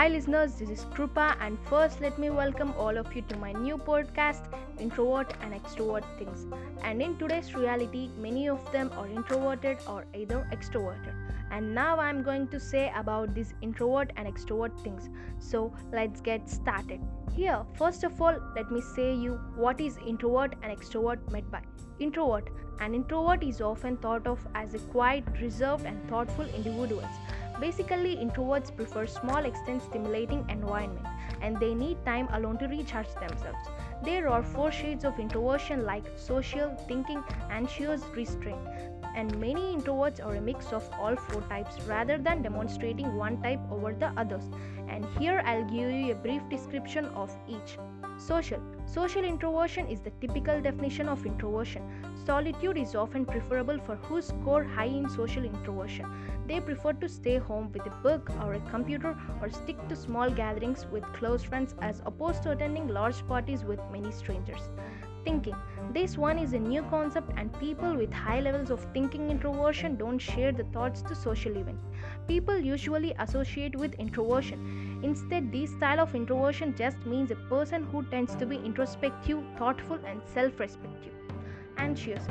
Hi, listeners, this is Krupa, and first, let me welcome all of you to my new podcast, Introvert and Extrovert Things. And in today's reality, many of them are introverted or either extroverted. And now I'm going to say about these introvert and extrovert things. So, let's get started. Here, first of all, let me say you what is introvert and extrovert meant by. Introvert. An introvert is often thought of as a quiet, reserved, and thoughtful individuals Basically, introverts prefer small extent stimulating environment and they need time alone to recharge themselves. There are four shades of introversion like social, thinking, anxious, restraint. And many introverts are a mix of all four types rather than demonstrating one type over the others. And here I'll give you a brief description of each. Social. Social introversion is the typical definition of introversion. Solitude is often preferable for who score high in social introversion. They prefer to stay home with a book or a computer or stick to small gatherings with close friends as opposed to attending large parties with many strangers. Thinking. This one is a new concept, and people with high levels of thinking introversion don't share the thoughts to social events. People usually associate with introversion. Instead, this style of introversion just means a person who tends to be introspective, thoughtful, and self respective. Anxious.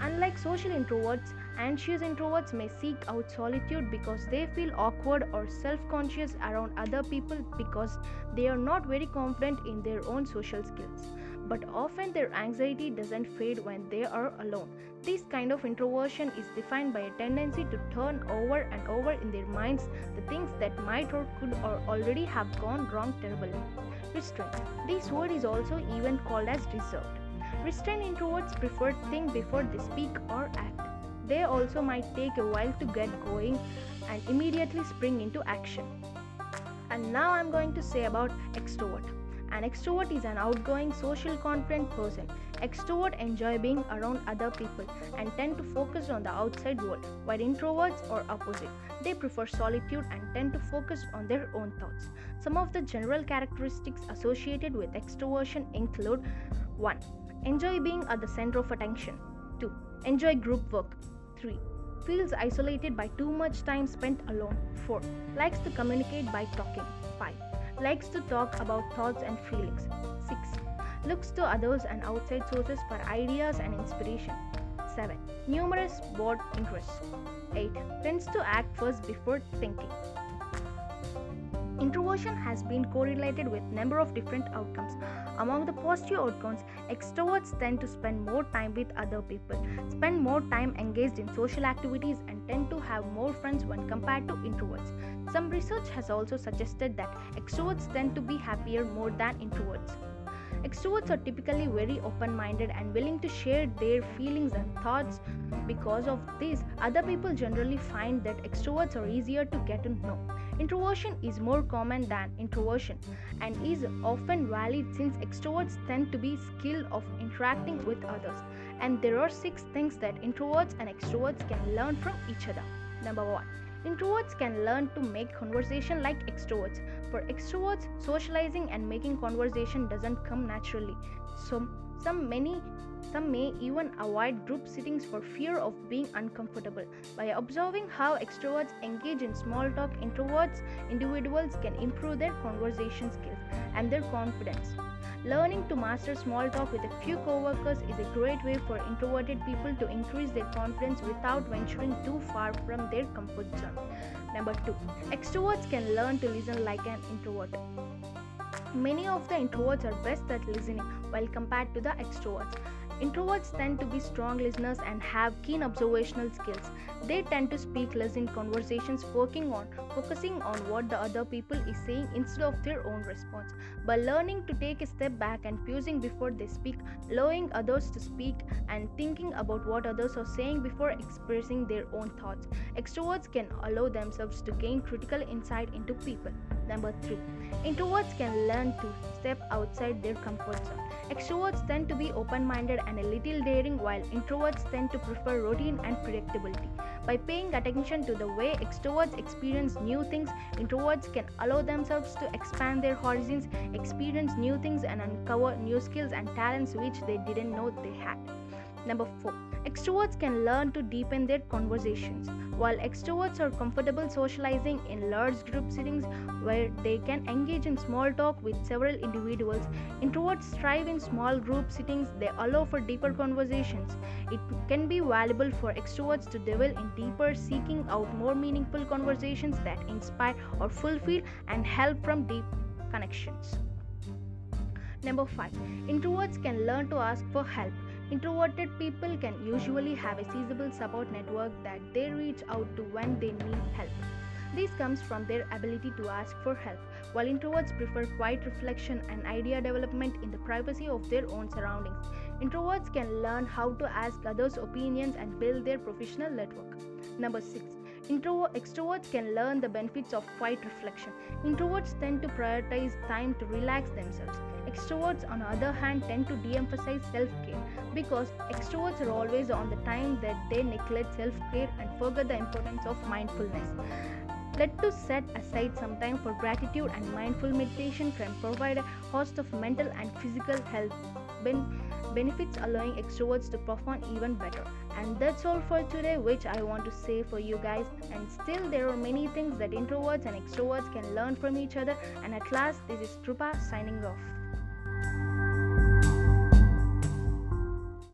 Unlike social introverts, anxious introverts may seek out solitude because they feel awkward or self conscious around other people because they are not very confident in their own social skills but often their anxiety doesn't fade when they are alone. This kind of introversion is defined by a tendency to turn over and over in their minds the things that might or could or already have gone wrong terribly. Restraint. This word is also even called as reserved. Restrained introverts prefer to think before they speak or act. They also might take a while to get going and immediately spring into action. And now I'm going to say about extrovert. An extrovert is an outgoing, social, confident person. Extroverts enjoy being around other people and tend to focus on the outside world, while introverts are opposite. They prefer solitude and tend to focus on their own thoughts. Some of the general characteristics associated with extroversion include 1. Enjoy being at the center of attention. 2. Enjoy group work. 3 feels isolated by too much time spent alone. 4. Likes to communicate by talking. 5 likes to talk about thoughts and feelings. 6. Looks to others and outside sources for ideas and inspiration. 7. Numerous broad interests. 8. Tends to act first before thinking. Introversion has been correlated with number of different outcomes. Among the positive outcomes, extroverts tend to spend more time with other people, spend more time engaged in social activities and tend to have more friends when compared to introverts. Some research has also suggested that extroverts tend to be happier more than introverts. Extroverts are typically very open minded and willing to share their feelings and thoughts. Because of this, other people generally find that extroverts are easier to get to know. Introversion is more common than introversion and is often valid since extroverts tend to be skilled of interacting with others. And there are six things that introverts and extroverts can learn from each other. Number one, Introverts can learn to make conversation like extroverts. For extroverts, socializing and making conversation doesn't come naturally. So some many some may even avoid group sittings for fear of being uncomfortable. By observing how extroverts engage in small talk, introverts individuals can improve their conversation skills and their confidence. Learning to master small talk with a few coworkers is a great way for introverted people to increase their confidence without venturing too far from their comfort zone. Number 2. Extroverts can learn to listen like an introvert. Many of the introverts are best at listening while compared to the extroverts. Introverts tend to be strong listeners and have keen observational skills. They tend to speak less in conversations, working on focusing on what the other people is saying instead of their own response. By learning to take a step back and pausing before they speak, allowing others to speak, and thinking about what others are saying before expressing their own thoughts, extroverts can allow themselves to gain critical insight into people. Number 3. Introverts can learn to step outside their comfort zone. Extroverts tend to be open minded and a little daring, while introverts tend to prefer routine and predictability. By paying attention to the way extroverts experience new things, introverts can allow themselves to expand their horizons, experience new things, and uncover new skills and talents which they didn't know they had. Number 4. Extroverts can learn to deepen their conversations, while extroverts are comfortable socializing in large group settings where they can engage in small talk with several individuals. Introverts thrive in small group settings, they allow for deeper conversations. It can be valuable for extroverts to delve in deeper, seeking out more meaningful conversations that inspire or fulfill and help from deep connections. Number 5. Introverts can learn to ask for help. Introverted people can usually have a sizable support network that they reach out to when they need help. This comes from their ability to ask for help, while introverts prefer quiet reflection and idea development in the privacy of their own surroundings. Introverts can learn how to ask others' opinions and build their professional network. Number 6. Intro- extroverts can learn the benefits of quiet reflection. Introverts tend to prioritize time to relax themselves. Extroverts, on the other hand, tend to de emphasize self care because extroverts are always on the time that they neglect self care and forget the importance of mindfulness. Let to set aside some time for gratitude and mindful meditation can provide a host of mental and physical health ben- benefits, allowing extroverts to perform even better. And that's all for today, which I want to say for you guys. And still, there are many things that introverts and extroverts can learn from each other. And at last, this is Krupa signing off.